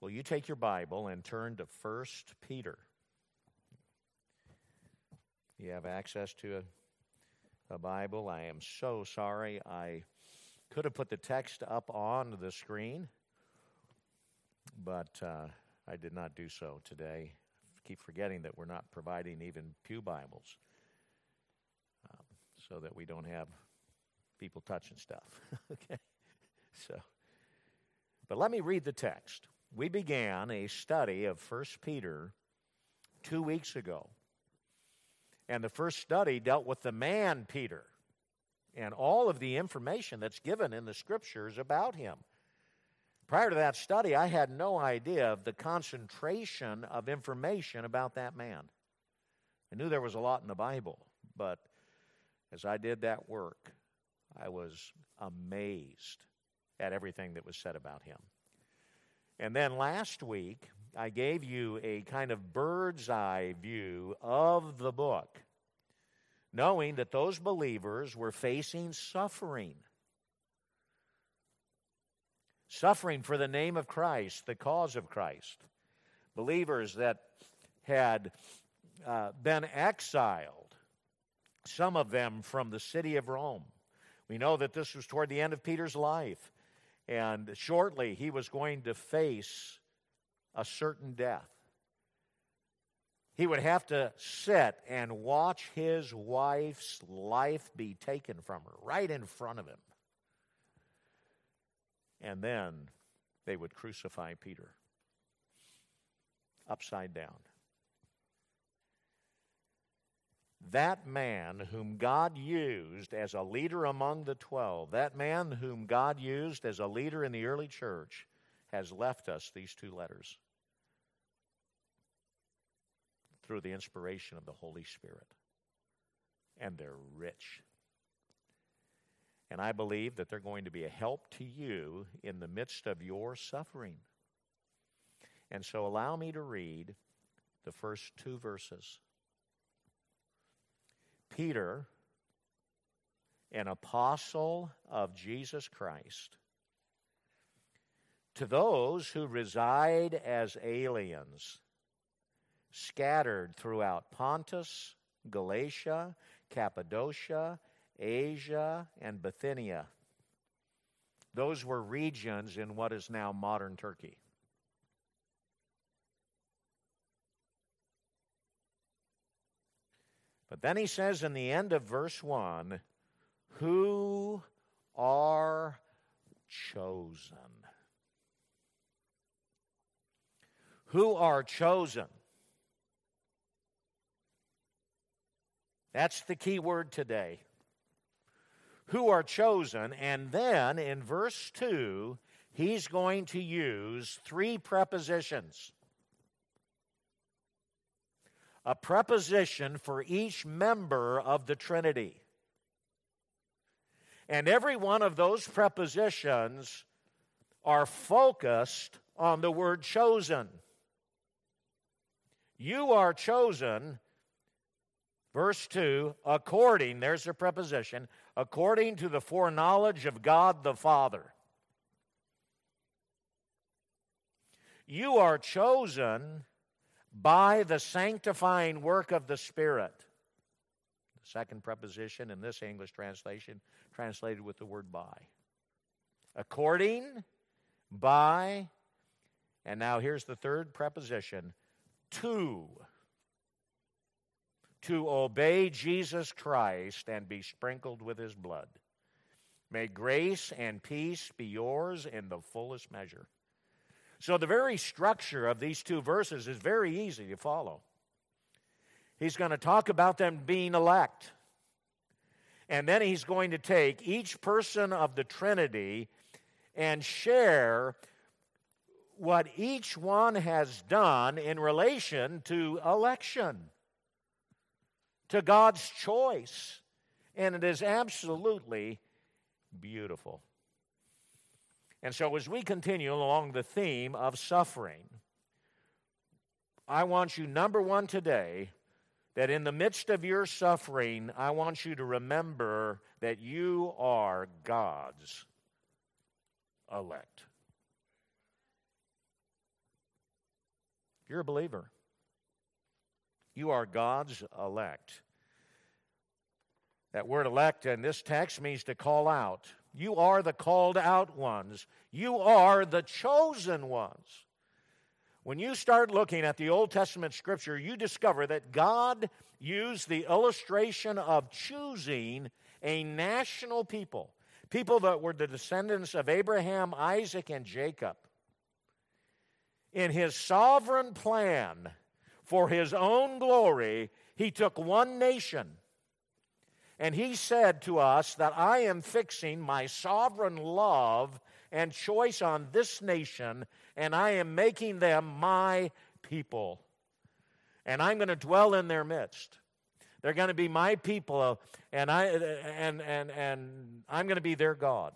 Will you take your Bible and turn to 1 Peter? You have access to a, a Bible. I am so sorry. I could have put the text up on the screen, but uh, I did not do so today. I keep forgetting that we're not providing even Pew Bibles um, so that we don't have people touching stuff. okay? So, but let me read the text. We began a study of 1 Peter two weeks ago. And the first study dealt with the man Peter and all of the information that's given in the scriptures about him. Prior to that study, I had no idea of the concentration of information about that man. I knew there was a lot in the Bible, but as I did that work, I was amazed at everything that was said about him. And then last week, I gave you a kind of bird's eye view of the book, knowing that those believers were facing suffering. Suffering for the name of Christ, the cause of Christ. Believers that had uh, been exiled, some of them from the city of Rome. We know that this was toward the end of Peter's life. And shortly, he was going to face a certain death. He would have to sit and watch his wife's life be taken from her right in front of him. And then they would crucify Peter upside down. That man whom God used as a leader among the twelve, that man whom God used as a leader in the early church, has left us these two letters through the inspiration of the Holy Spirit. And they're rich. And I believe that they're going to be a help to you in the midst of your suffering. And so allow me to read the first two verses Peter, an apostle of Jesus Christ, to those who reside as aliens, scattered throughout Pontus, Galatia, Cappadocia, Asia, and Bithynia. Those were regions in what is now modern Turkey. But then he says in the end of verse 1 who are chosen. Who are chosen? That's the key word today. Who are chosen. And then in verse 2, he's going to use three prepositions a preposition for each member of the Trinity. And every one of those prepositions are focused on the word chosen. You are chosen, verse 2, according, there's a preposition, according to the foreknowledge of God the Father. You are chosen by the sanctifying work of the Spirit. The second preposition in this English translation, translated with the word by. According, by, and now here's the third preposition to. To obey Jesus Christ and be sprinkled with his blood. May grace and peace be yours in the fullest measure. So the very structure of these two verses is very easy to follow. He's going to talk about them being elect. And then he's going to take each person of the Trinity and share what each one has done in relation to election, to God's choice. And it is absolutely beautiful. And so, as we continue along the theme of suffering, I want you, number one, today, that in the midst of your suffering, I want you to remember that you are God's elect. You're a believer. You are God's elect. That word elect in this text means to call out. You are the called out ones. You are the chosen ones. When you start looking at the Old Testament scripture, you discover that God used the illustration of choosing a national people, people that were the descendants of Abraham, Isaac, and Jacob. In his sovereign plan for his own glory, he took one nation and he said to us that I am fixing my sovereign love and choice on this nation, and I am making them my people. And I'm going to dwell in their midst. They're going to be my people, and, I, and, and, and I'm going to be their God.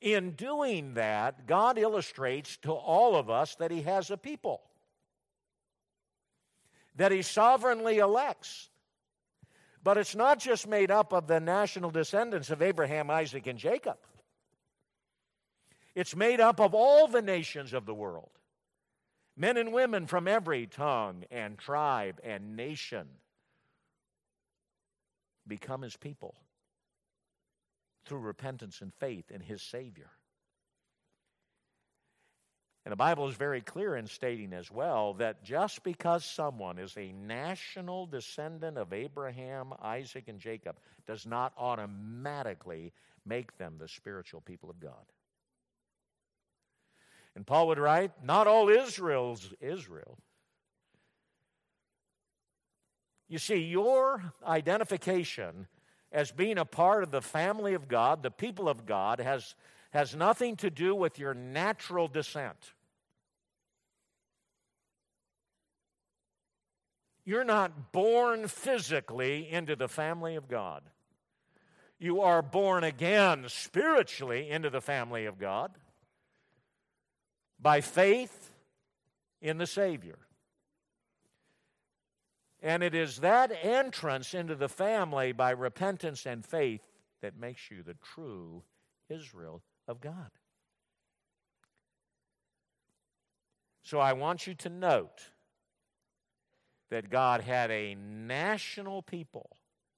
In doing that, God illustrates to all of us that He has a people, that He sovereignly elects. But it's not just made up of the national descendants of Abraham, Isaac, and Jacob. It's made up of all the nations of the world men and women from every tongue and tribe and nation become his people through repentance and faith in his Savior. And the Bible is very clear in stating as well that just because someone is a national descendant of Abraham, Isaac, and Jacob does not automatically make them the spiritual people of God. And Paul would write, Not all Israel's Israel. You see, your identification as being a part of the family of God, the people of God, has has nothing to do with your natural descent. You're not born physically into the family of God. You are born again spiritually into the family of God by faith in the Savior. And it is that entrance into the family by repentance and faith that makes you the true Israel of God. So I want you to note that God had a national people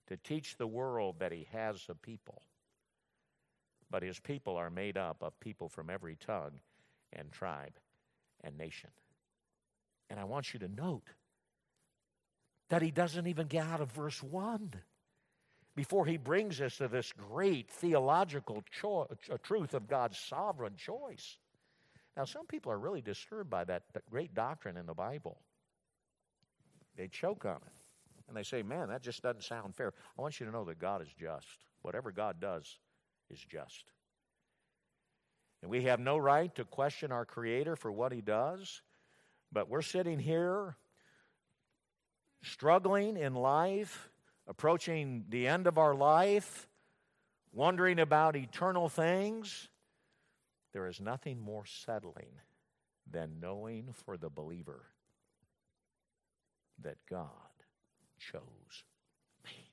to teach the world that He has a people. But His people are made up of people from every tongue and tribe and nation. And I want you to note that He doesn't even get out of verse 1 before he brings us to this great theological cho- uh, truth of God's sovereign choice. Now, some people are really disturbed by that, that great doctrine in the Bible. They choke on it. And they say, man, that just doesn't sound fair. I want you to know that God is just. Whatever God does is just. And we have no right to question our Creator for what He does, but we're sitting here struggling in life approaching the end of our life, wondering about eternal things, there is nothing more settling than knowing for the believer that God chose me.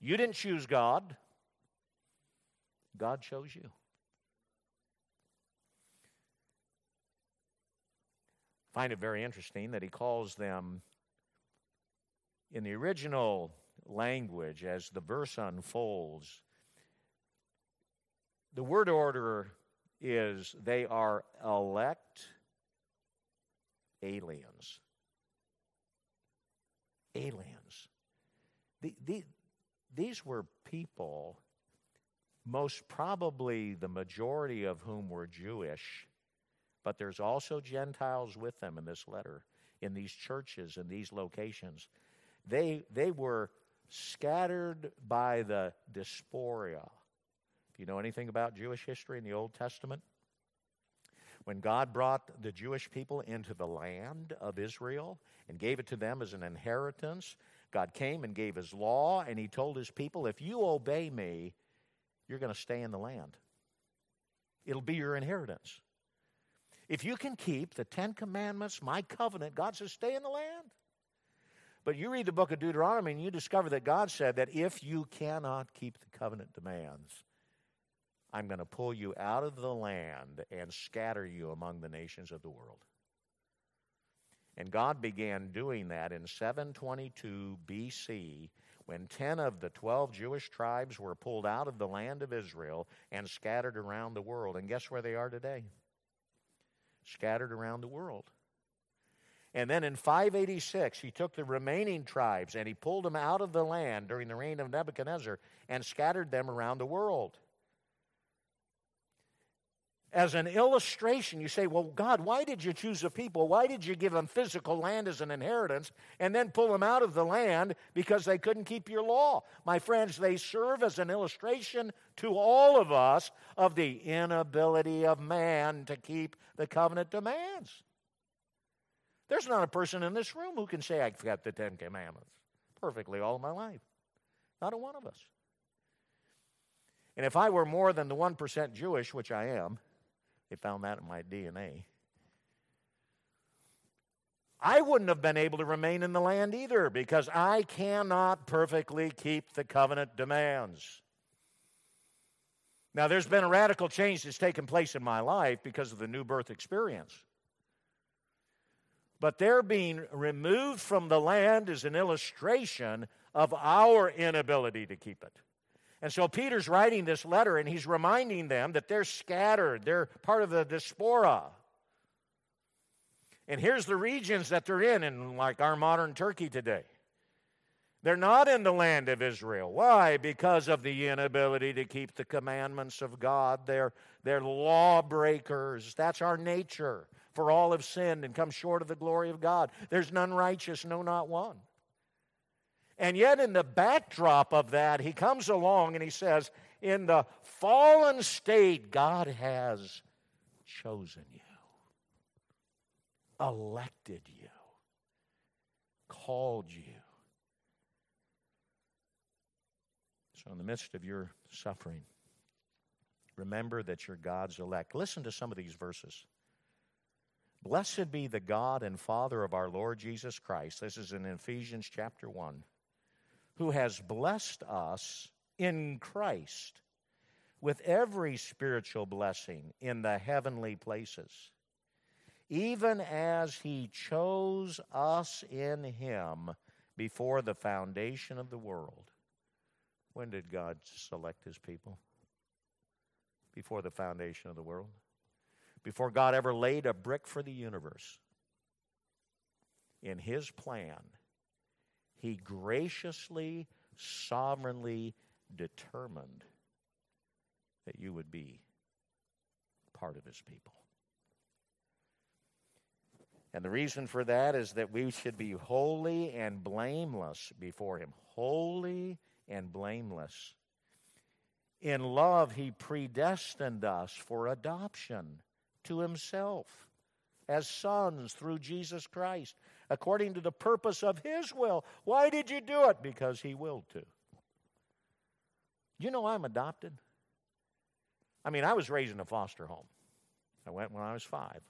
You didn't choose God, God chose you. find it very interesting that he calls them in the original language, as the verse unfolds, the word order is they are elect aliens. Aliens. The, the, these were people, most probably the majority of whom were Jewish, but there's also Gentiles with them in this letter, in these churches, in these locations. They, they were scattered by the diaspora. Do you know anything about Jewish history in the Old Testament? When God brought the Jewish people into the land of Israel and gave it to them as an inheritance, God came and gave his law, and he told his people, If you obey me, you're going to stay in the land. It'll be your inheritance. If you can keep the Ten Commandments, my covenant, God says, stay in the land. But you read the book of Deuteronomy and you discover that God said that if you cannot keep the covenant demands, I'm going to pull you out of the land and scatter you among the nations of the world. And God began doing that in 722 BC when 10 of the 12 Jewish tribes were pulled out of the land of Israel and scattered around the world. And guess where they are today? Scattered around the world. And then in 586, he took the remaining tribes and he pulled them out of the land during the reign of Nebuchadnezzar and scattered them around the world as an illustration, you say, Well, God, why did you choose a people? Why did you give them physical land as an inheritance and then pull them out of the land because they couldn't keep your law? My friends, they serve as an illustration to all of us of the inability of man to keep the covenant demands. There's not a person in this room who can say, I've kept the Ten Commandments perfectly all my life. Not a one of us. And if I were more than the 1% Jewish, which I am, they found that in my DNA. I wouldn't have been able to remain in the land either because I cannot perfectly keep the covenant demands. Now, there's been a radical change that's taken place in my life because of the new birth experience. But their being removed from the land is an illustration of our inability to keep it. And so Peter's writing this letter and he's reminding them that they're scattered, they're part of the diaspora. And here's the regions that they're in, in like our modern Turkey today. They're not in the land of Israel. Why? Because of the inability to keep the commandments of God. They're, they're lawbreakers. That's our nature. For all have sinned and come short of the glory of God. There's none righteous, no, not one. And yet, in the backdrop of that, he comes along and he says, In the fallen state, God has chosen you, elected you, called you. So, in the midst of your suffering, remember that you're God's elect. Listen to some of these verses. Blessed be the God and Father of our Lord Jesus Christ. This is in Ephesians chapter 1 who has blessed us in Christ with every spiritual blessing in the heavenly places, even as he chose us in him before the foundation of the world. When did God select his people? Before the foundation of the world. Before God ever laid a brick for the universe. In his plan, he graciously, sovereignly determined that you would be part of his people. And the reason for that is that we should be holy and blameless before him. Holy and blameless. In love, he predestined us for adoption to himself as sons through Jesus Christ according to the purpose of His will. Why did you do it? Because He willed to. You know I'm adopted? I mean, I was raised in a foster home. I went when I was five.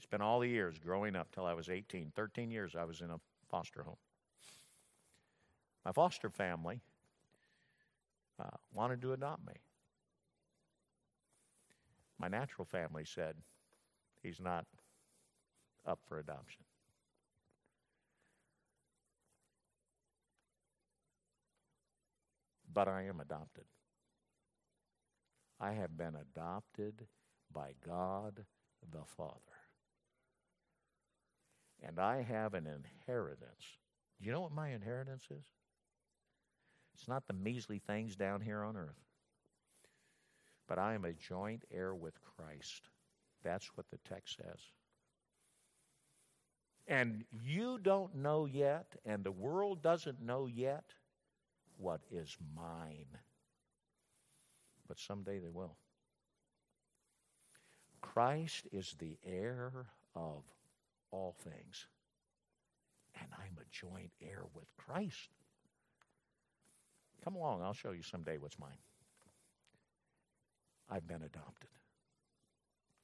Spent all the years growing up till I was 18. 13 years I was in a foster home. My foster family uh, wanted to adopt me. My natural family said, he's not up for adoption. But I am adopted. I have been adopted by God the Father. And I have an inheritance. Do you know what my inheritance is? It's not the measly things down here on earth. But I am a joint heir with Christ. That's what the text says. And you don't know yet, and the world doesn't know yet what is mine. But someday they will. Christ is the heir of all things. And I'm a joint heir with Christ. Come along, I'll show you someday what's mine. I've been adopted.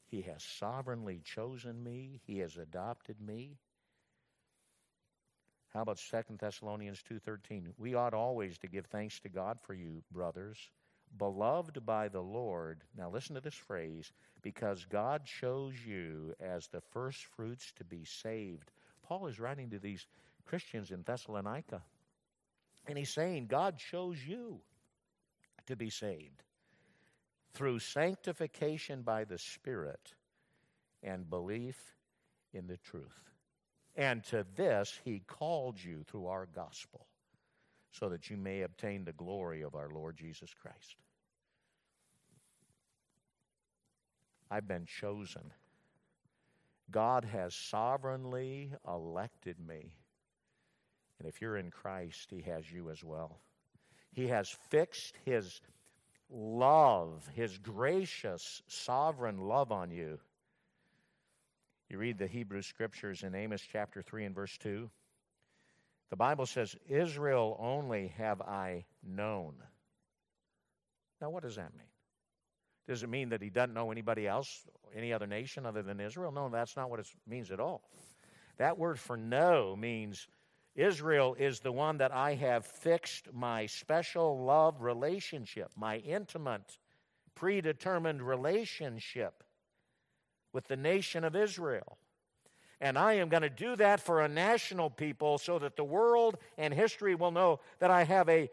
He has sovereignly chosen me, He has adopted me. How about Second Thessalonians 2:13? We ought always to give thanks to God for you, brothers, beloved by the Lord. Now, listen to this phrase because God chose you as the first fruits to be saved. Paul is writing to these Christians in Thessalonica, and he's saying, God chose you to be saved through sanctification by the Spirit and belief in the truth. And to this he called you through our gospel, so that you may obtain the glory of our Lord Jesus Christ. I've been chosen. God has sovereignly elected me. And if you're in Christ, He has you as well. He has fixed His love, His gracious, sovereign love on you. You read the Hebrew scriptures in Amos chapter 3 and verse 2. The Bible says, Israel only have I known. Now, what does that mean? Does it mean that he doesn't know anybody else, any other nation other than Israel? No, that's not what it means at all. That word for know means Israel is the one that I have fixed my special love relationship, my intimate, predetermined relationship with the nation of Israel. And I am going to do that for a national people so that the world and history will know that I have a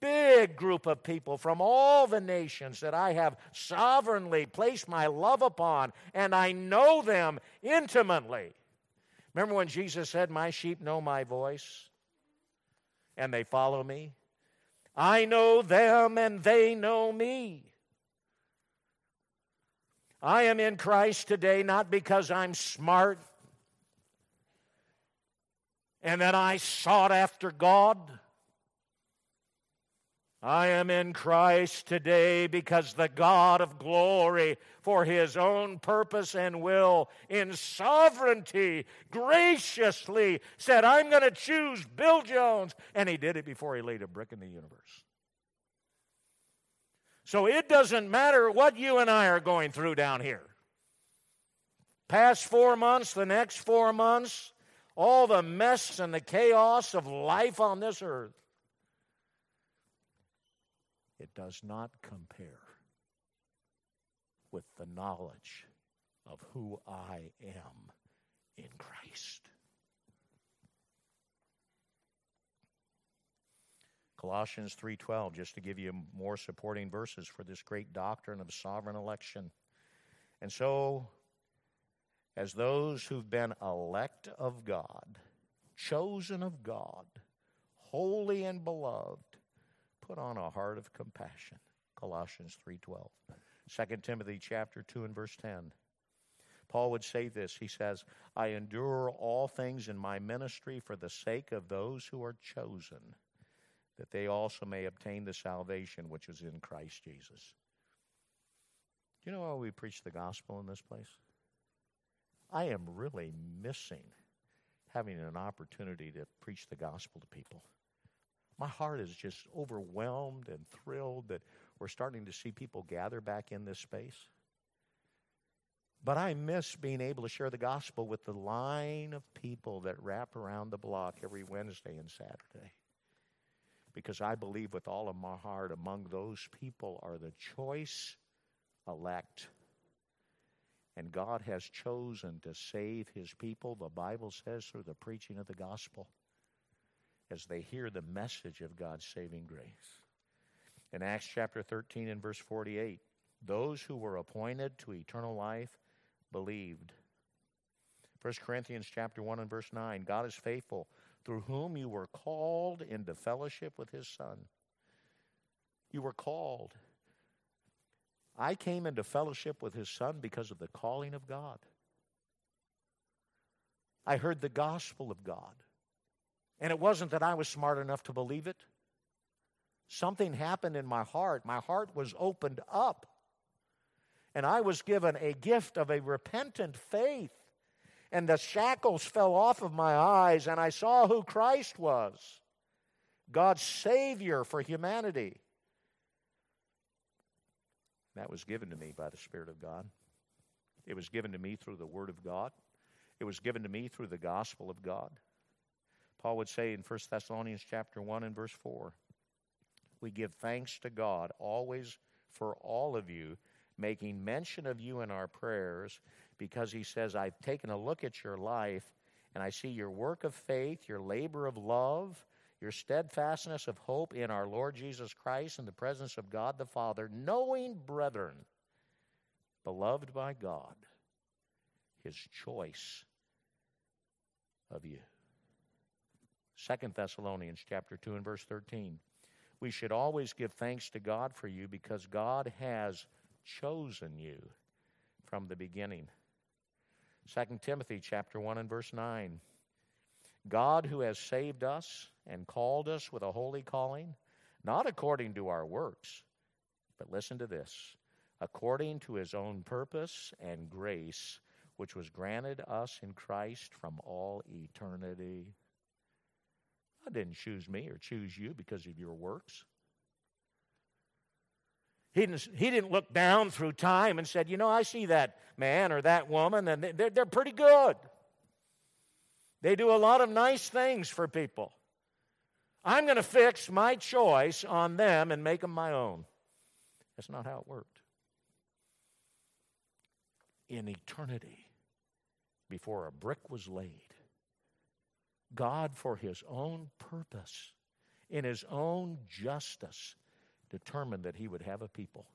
big group of people from all the nations that I have sovereignly placed my love upon, and I know them intimately. Remember when Jesus said, My sheep know my voice, and they follow me? I know them, and they know me. I am in Christ today not because I'm smart and that I sought after God. I am in Christ today because the God of glory, for his own purpose and will, in sovereignty, graciously said, I'm going to choose Bill Jones. And he did it before he laid a brick in the universe. So it doesn't matter what you and I are going through down here. Past four months, the next four months, all the mess and the chaos of life on this earth it does not compare with the knowledge of who I am in Christ. Colossians 3:12 just to give you more supporting verses for this great doctrine of sovereign election. And so as those who've been elect of God, chosen of God, holy and beloved, put on a heart of compassion. Colossians 3:12. 2 Timothy chapter 2 and verse 10. Paul would say this. He says, "I endure all things in my ministry for the sake of those who are chosen, that they also may obtain the salvation which is in Christ Jesus." Do you know why we preach the gospel in this place? I am really missing having an opportunity to preach the gospel to people my heart is just overwhelmed and thrilled that we're starting to see people gather back in this space. But I miss being able to share the gospel with the line of people that wrap around the block every Wednesday and Saturday. Because I believe with all of my heart, among those people are the choice elect. And God has chosen to save his people, the Bible says, through the preaching of the gospel as they hear the message of God's saving grace. In Acts chapter 13 and verse 48, those who were appointed to eternal life believed. 1 Corinthians chapter 1 and verse 9, God is faithful, through whom you were called into fellowship with his Son. You were called. I came into fellowship with his Son because of the calling of God. I heard the gospel of God. And it wasn't that I was smart enough to believe it. Something happened in my heart. My heart was opened up. And I was given a gift of a repentant faith. And the shackles fell off of my eyes, and I saw who Christ was God's Savior for humanity. That was given to me by the Spirit of God. It was given to me through the Word of God. It was given to me through the gospel of God. Paul would say in 1 Thessalonians chapter 1 and verse 4, we give thanks to God always for all of you, making mention of you in our prayers, because He says, I've taken a look at your life, and I see your work of faith, your labor of love, your steadfastness of hope in our Lord Jesus Christ in the presence of God the Father, knowing, brethren, beloved by God, His choice of you. Second Thessalonians chapter 2 and verse 13. We should always give thanks to God for you because God has chosen you from the beginning. 2 Timothy chapter 1 and verse 9. God who has saved us and called us with a holy calling, not according to our works, but listen to this, according to his own purpose and grace, which was granted us in Christ from all eternity God didn't choose me or choose you because of your works. He didn't, he didn't look down through time and said, You know, I see that man or that woman, and they're, they're pretty good. They do a lot of nice things for people. I'm going to fix my choice on them and make them my own. That's not how it worked. In eternity, before a brick was laid, God, for his own purpose, in his own justice, determined that he would have a people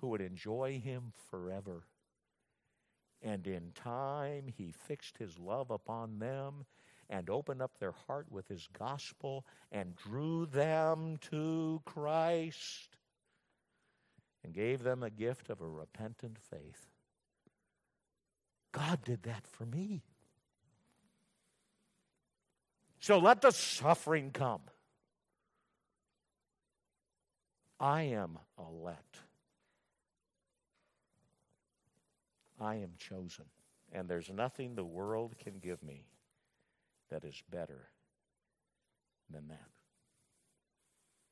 who would enjoy him forever. And in time, he fixed his love upon them and opened up their heart with his gospel and drew them to Christ and gave them a gift of a repentant faith. God did that for me. So let the suffering come. I am elect. I am chosen. And there's nothing the world can give me that is better than that.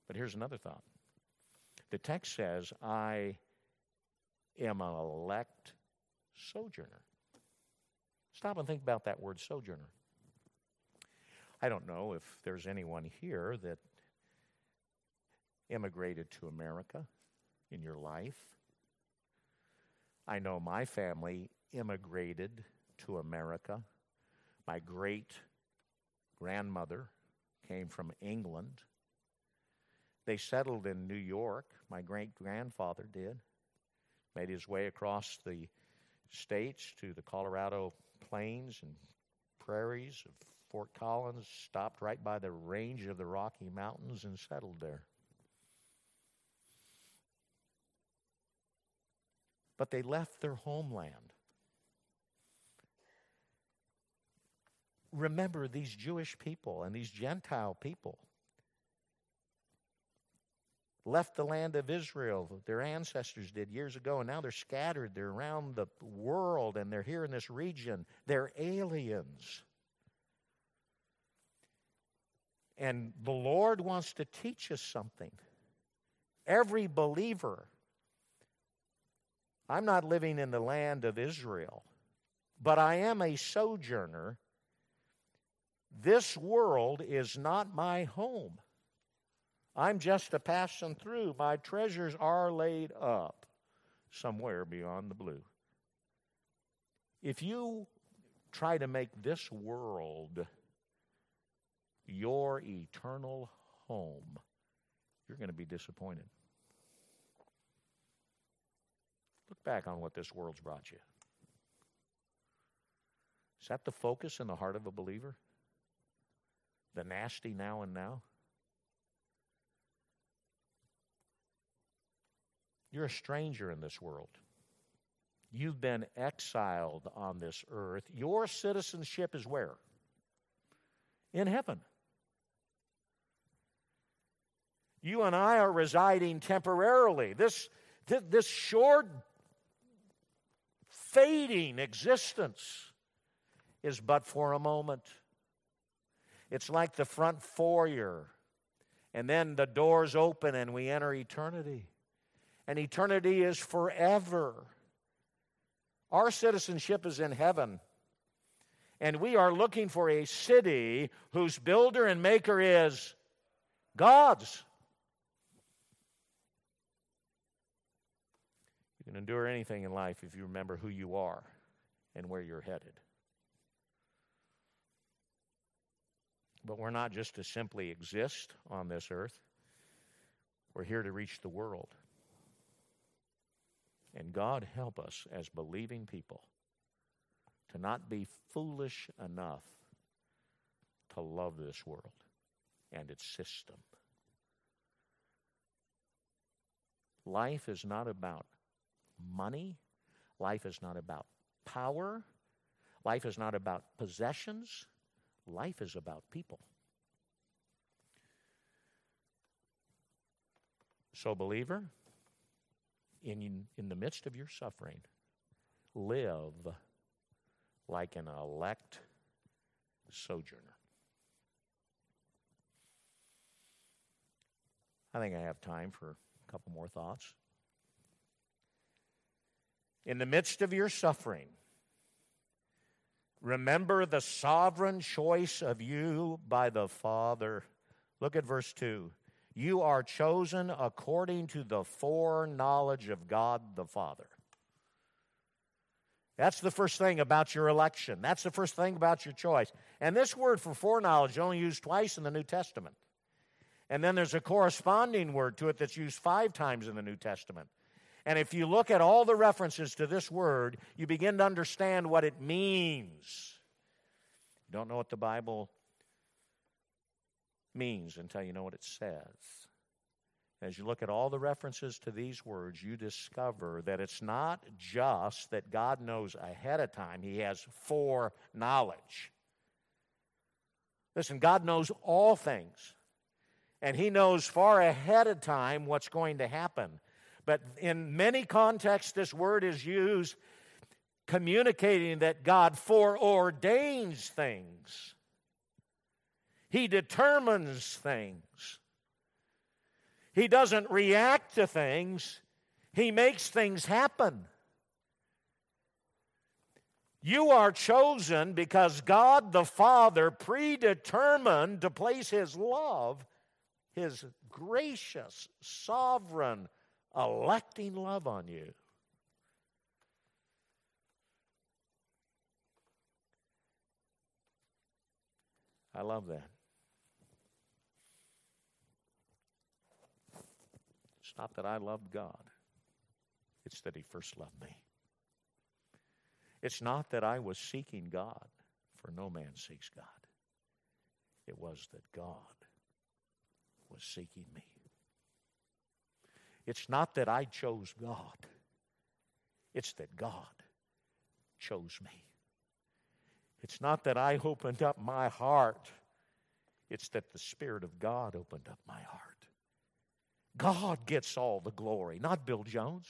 But here's another thought the text says, I am an elect sojourner. Stop and think about that word sojourner. I don't know if there's anyone here that immigrated to America in your life. I know my family immigrated to America. My great grandmother came from England. They settled in New York. My great grandfather did. Made his way across the states to the Colorado plains and prairies of Fort Collins, stopped right by the range of the Rocky Mountains, and settled there. But they left their homeland. Remember these Jewish people and these Gentile people left the land of Israel. Their ancestors did years ago, and now they're scattered. They're around the world and they're here in this region. They're aliens. And the Lord wants to teach us something. Every believer, I'm not living in the land of Israel, but I am a sojourner. This world is not my home. I'm just a passing through. My treasures are laid up somewhere beyond the blue. If you try to make this world your eternal home, you're going to be disappointed. Look back on what this world's brought you. Is that the focus in the heart of a believer? The nasty now and now? You're a stranger in this world. You've been exiled on this earth. Your citizenship is where? In heaven. You and I are residing temporarily. This, this short, fading existence is but for a moment. It's like the front foyer, and then the doors open and we enter eternity. And eternity is forever. Our citizenship is in heaven. And we are looking for a city whose builder and maker is God's. You can endure anything in life if you remember who you are and where you're headed. But we're not just to simply exist on this earth, we're here to reach the world. And God help us as believing people to not be foolish enough to love this world and its system. Life is not about money. Life is not about power. Life is not about possessions. Life is about people. So, believer, in, in the midst of your suffering, live like an elect sojourner. I think I have time for a couple more thoughts. In the midst of your suffering, remember the sovereign choice of you by the Father. Look at verse 2. You are chosen according to the foreknowledge of God the Father. That's the first thing about your election. That's the first thing about your choice. And this word for foreknowledge is only used twice in the New Testament. And then there's a corresponding word to it that's used five times in the New Testament. And if you look at all the references to this word, you begin to understand what it means. You don't know what the Bible means until you know what it says. As you look at all the references to these words, you discover that it's not just that God knows ahead of time, He has foreknowledge. Listen, God knows all things, and He knows far ahead of time what's going to happen. But in many contexts, this word is used communicating that God foreordains things, He determines things. He doesn't react to things, He makes things happen. You are chosen because God the Father predetermined to place His love, His gracious, sovereign, electing love on you. I love that. It's not that I loved God, it's that He first loved me. It's not that I was seeking God, for no man seeks God. It was that God was seeking me. It's not that I chose God, it's that God chose me. It's not that I opened up my heart, it's that the Spirit of God opened up my heart. God gets all the glory, not Bill Jones.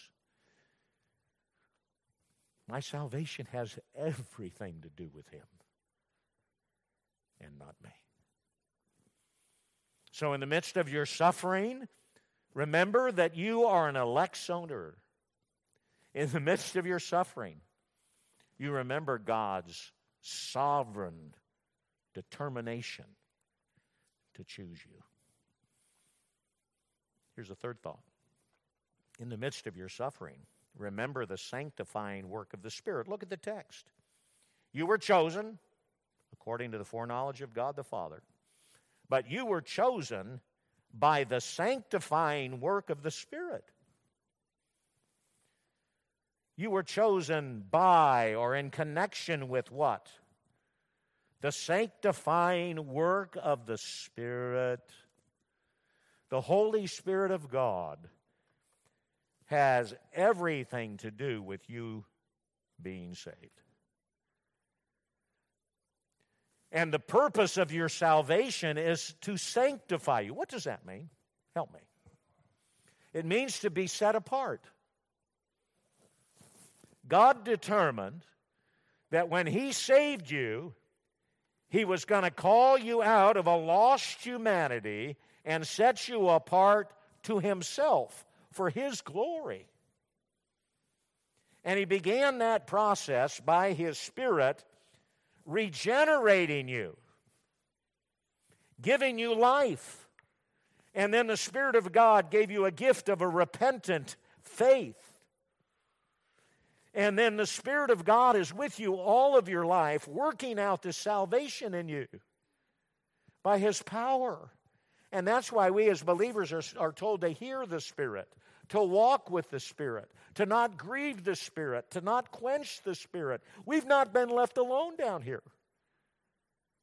My salvation has everything to do with him and not me. So, in the midst of your suffering, Remember that you are an elect. In the midst of your suffering, you remember God's sovereign determination to choose you. Here's a third thought. In the midst of your suffering, remember the sanctifying work of the Spirit. Look at the text. You were chosen according to the foreknowledge of God the Father, but you were chosen by the sanctifying work of the Spirit. You were chosen by or in connection with what? The sanctifying work of the Spirit. The Holy Spirit of God has everything to do with you being saved. And the purpose of your salvation is to sanctify you. What does that mean? Help me. It means to be set apart. God determined that when He saved you, He was going to call you out of a lost humanity and set you apart to Himself for His glory. And He began that process by His Spirit regenerating you, giving you life. And then the Spirit of God gave you a gift of a repentant faith. And then the Spirit of God is with you all of your life, working out the salvation in you by His power. And that's why we as believers are, are told to hear the Spirit, to walk with the Spirit, to not grieve the Spirit, to not quench the Spirit. We've not been left alone down here.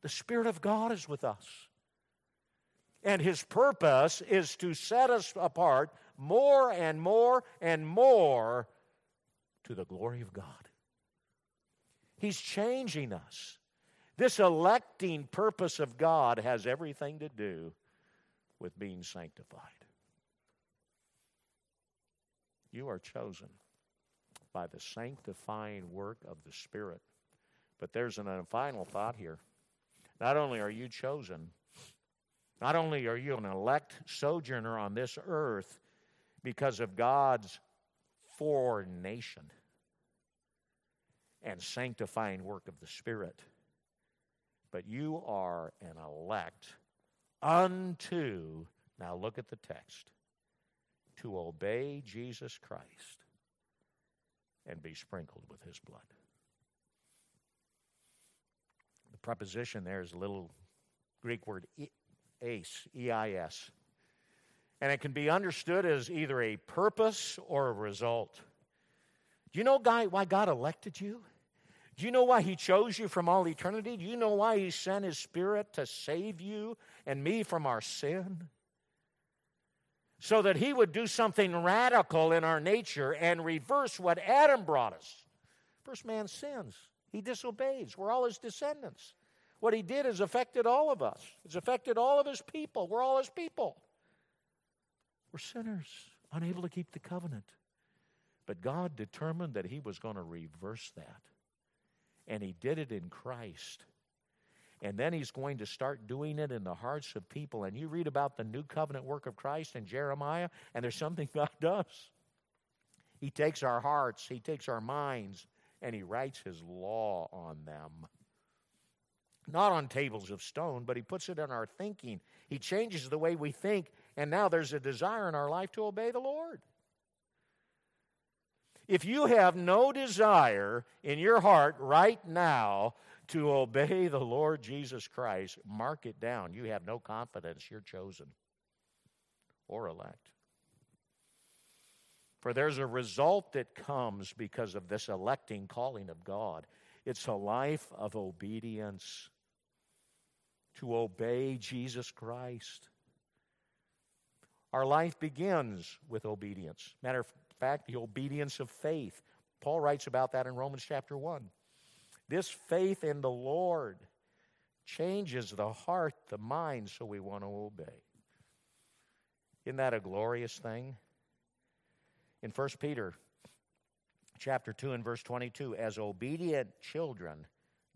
The Spirit of God is with us. And His purpose is to set us apart more and more and more to the glory of God. He's changing us. This electing purpose of God has everything to do with being sanctified. You are chosen by the sanctifying work of the Spirit. But there's a final thought here. Not only are you chosen, not only are you an elect sojourner on this earth because of God's foreknowledge and sanctifying work of the Spirit, but you are an elect unto, now look at the text, to obey Jesus Christ and be sprinkled with his blood. The preposition there is a little Greek word eis, E I S. And it can be understood as either a purpose or a result. Do you know why God elected you? Do you know why He chose you from all eternity? Do you know why He sent His Spirit to save you and me from our sin? So that He would do something radical in our nature and reverse what Adam brought us. First man sins, he disobeys. We're all his descendants. What he did has affected all of us, it's affected all of his people. We're all his people. We're sinners, unable to keep the covenant. But God determined that he was going to reverse that and he did it in Christ. And then he's going to start doing it in the hearts of people. And you read about the new covenant work of Christ in Jeremiah, and there's something God does. He takes our hearts, he takes our minds, and he writes his law on them. Not on tables of stone, but he puts it in our thinking. He changes the way we think, and now there's a desire in our life to obey the Lord. If you have no desire in your heart right now to obey the Lord Jesus Christ, mark it down. You have no confidence you're chosen or elect. For there's a result that comes because of this electing calling of God. It's a life of obedience to obey Jesus Christ. Our life begins with obedience. Matter of fact, the obedience of faith. Paul writes about that in Romans chapter 1. This faith in the Lord changes the heart, the mind, so we want to obey. Isn't that a glorious thing? In 1 Peter chapter 2 and verse 22, as obedient children,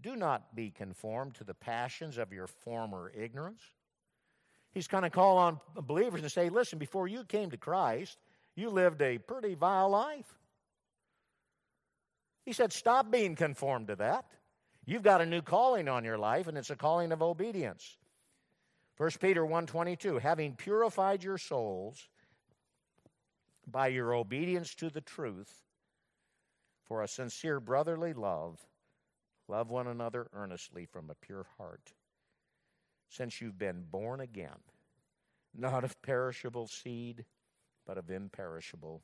do not be conformed to the passions of your former ignorance. He's kind of call on believers and say, listen, before you came to Christ, you lived a pretty vile life. He said, Stop being conformed to that. You've got a new calling on your life, and it's a calling of obedience. 1 Peter 1:22, having purified your souls by your obedience to the truth for a sincere brotherly love, love one another earnestly from a pure heart, since you've been born again, not of perishable seed, but of imperishable,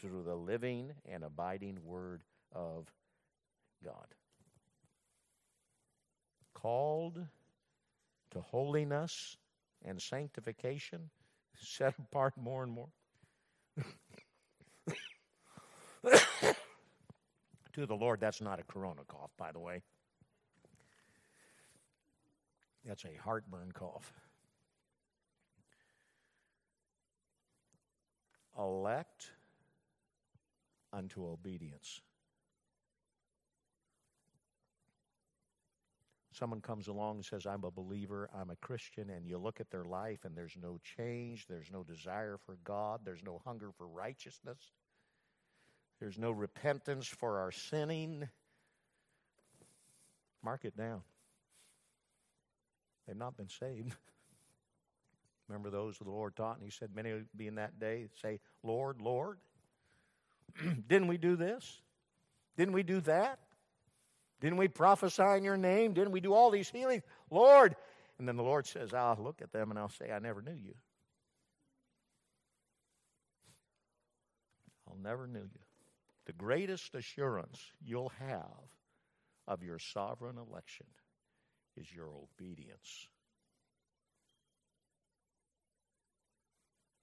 through the living and abiding Word of God. Called to holiness and sanctification, set apart more and more. to the Lord, that's not a corona cough, by the way. That's a heartburn cough. elect unto obedience. Someone comes along and says, I'm a believer, I'm a Christian, and you look at their life and there's no change, there's no desire for God, there's no hunger for righteousness, there's no repentance for our sinning. Mark it down. They've not been saved. Remember those the Lord taught, and He said, Many will be in that day say, Lord, Lord. Didn't we do this? Didn't we do that? Didn't we prophesy in your name? Didn't we do all these healings? Lord. And then the Lord says, I'll look at them and I'll say, I never knew you. I'll never knew you. The greatest assurance you'll have of your sovereign election is your obedience.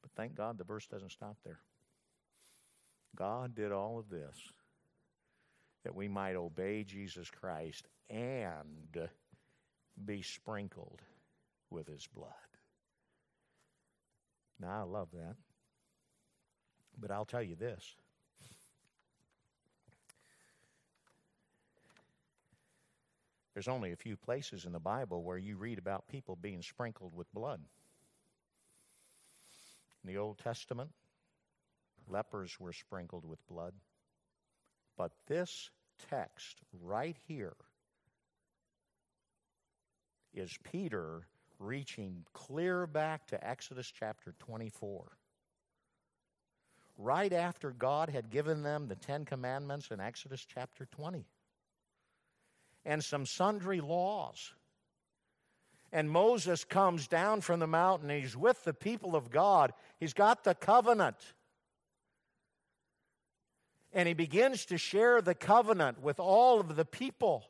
But thank God the verse doesn't stop there. God did all of this that we might obey Jesus Christ and be sprinkled with his blood. Now, I love that. But I'll tell you this. There's only a few places in the Bible where you read about people being sprinkled with blood. In the Old Testament, lepers were sprinkled with blood. But this text right here is Peter reaching clear back to Exodus chapter 24. Right after God had given them the Ten Commandments in Exodus chapter 20 and some sundry laws. And Moses comes down from the mountain he's with the people of God. He's got the covenant. And he begins to share the covenant with all of the people.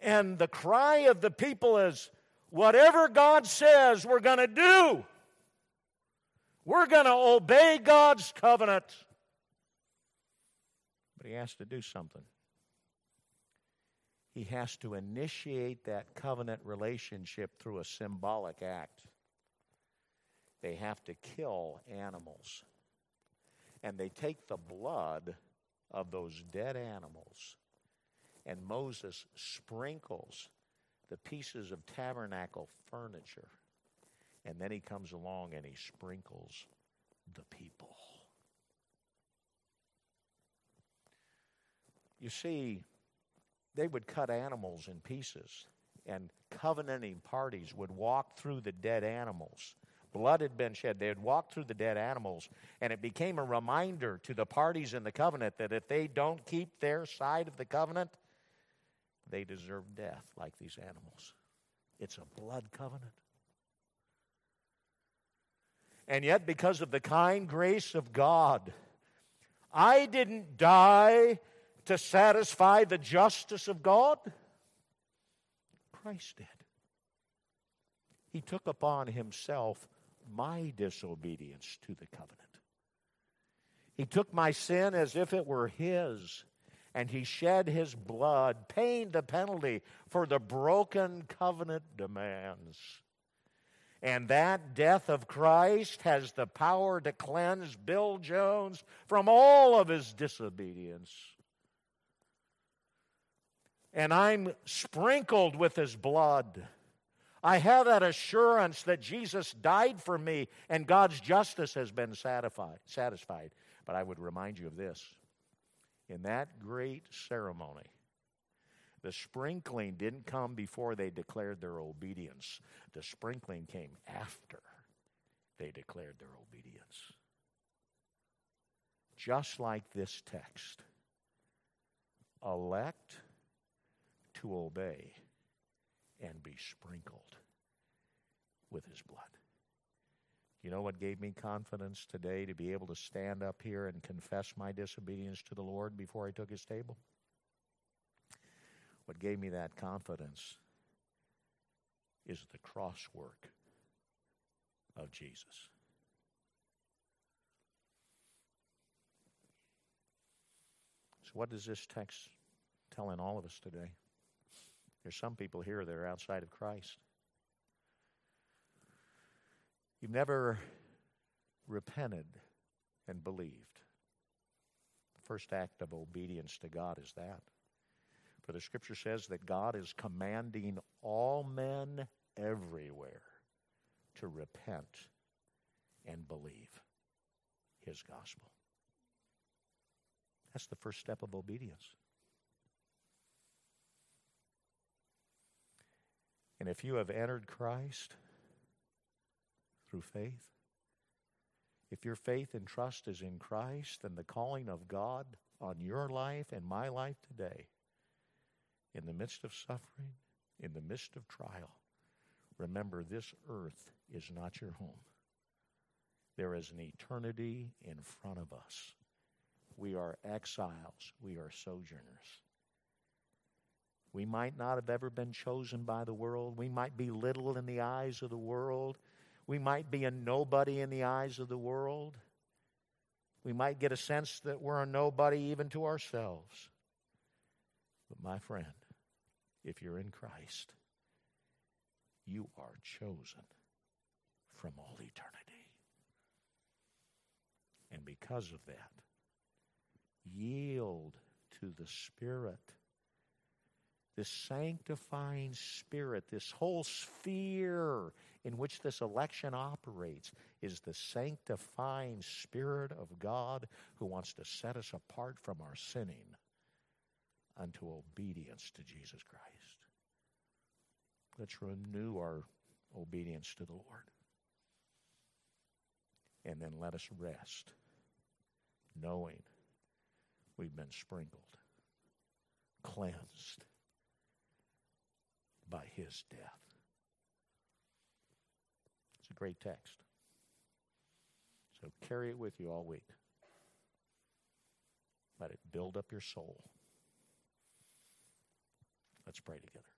And the cry of the people is whatever God says, we're going to do. We're going to obey God's covenant. But he has to do something he has to initiate that covenant relationship through a symbolic act. They have to kill animals. And they take the blood of those dead animals, and Moses sprinkles the pieces of tabernacle furniture. And then he comes along and he sprinkles the people. You see, they would cut animals in pieces, and covenanting parties would walk through the dead animals. Blood had been shed. They had walked through the dead animals, and it became a reminder to the parties in the covenant that if they don't keep their side of the covenant, they deserve death like these animals. It's a blood covenant. And yet, because of the kind grace of God, I didn't die to satisfy the justice of God? Christ did. He took upon himself my disobedience to the covenant. He took my sin as if it were his, and he shed his blood, paying the penalty for the broken covenant demands. And that death of Christ has the power to cleanse Bill Jones from all of his disobedience and I'm sprinkled with his blood. I have that assurance that Jesus died for me and God's justice has been satisfied. But I would remind you of this. In that great ceremony, the sprinkling didn't come before they declared their obedience. The sprinkling came after they declared their obedience. Just like this text elect to obey and be sprinkled with his blood. You know what gave me confidence today to be able to stand up here and confess my disobedience to the Lord before I took his table? What gave me that confidence is the cross work of Jesus. So, what does this text tell in all of us today? There's some people here that are outside of Christ. You've never repented and believed. The first act of obedience to God is that. For the scripture says that God is commanding all men everywhere to repent and believe his gospel. That's the first step of obedience. And if you have entered Christ through faith, If your faith and trust is in Christ, then the calling of God on your life and my life today, in the midst of suffering, in the midst of trial, remember this earth is not your home. There is an eternity in front of us. We are exiles, we are sojourners. We might not have ever been chosen by the world. We might be little in the eyes of the world. We might be a nobody in the eyes of the world. We might get a sense that we're a nobody even to ourselves. But, my friend, if you're in Christ, you are chosen from all eternity. And because of that, yield to the Spirit. This sanctifying Spirit, this whole sphere in which this election operates, is the sanctifying Spirit of God who wants to set us apart from our sinning unto obedience to Jesus Christ. Let's renew our obedience to the Lord. And then let us rest, knowing we've been sprinkled, cleansed by his death. It's a great text. So carry it with you all week. Let it build up your soul. Let's pray together.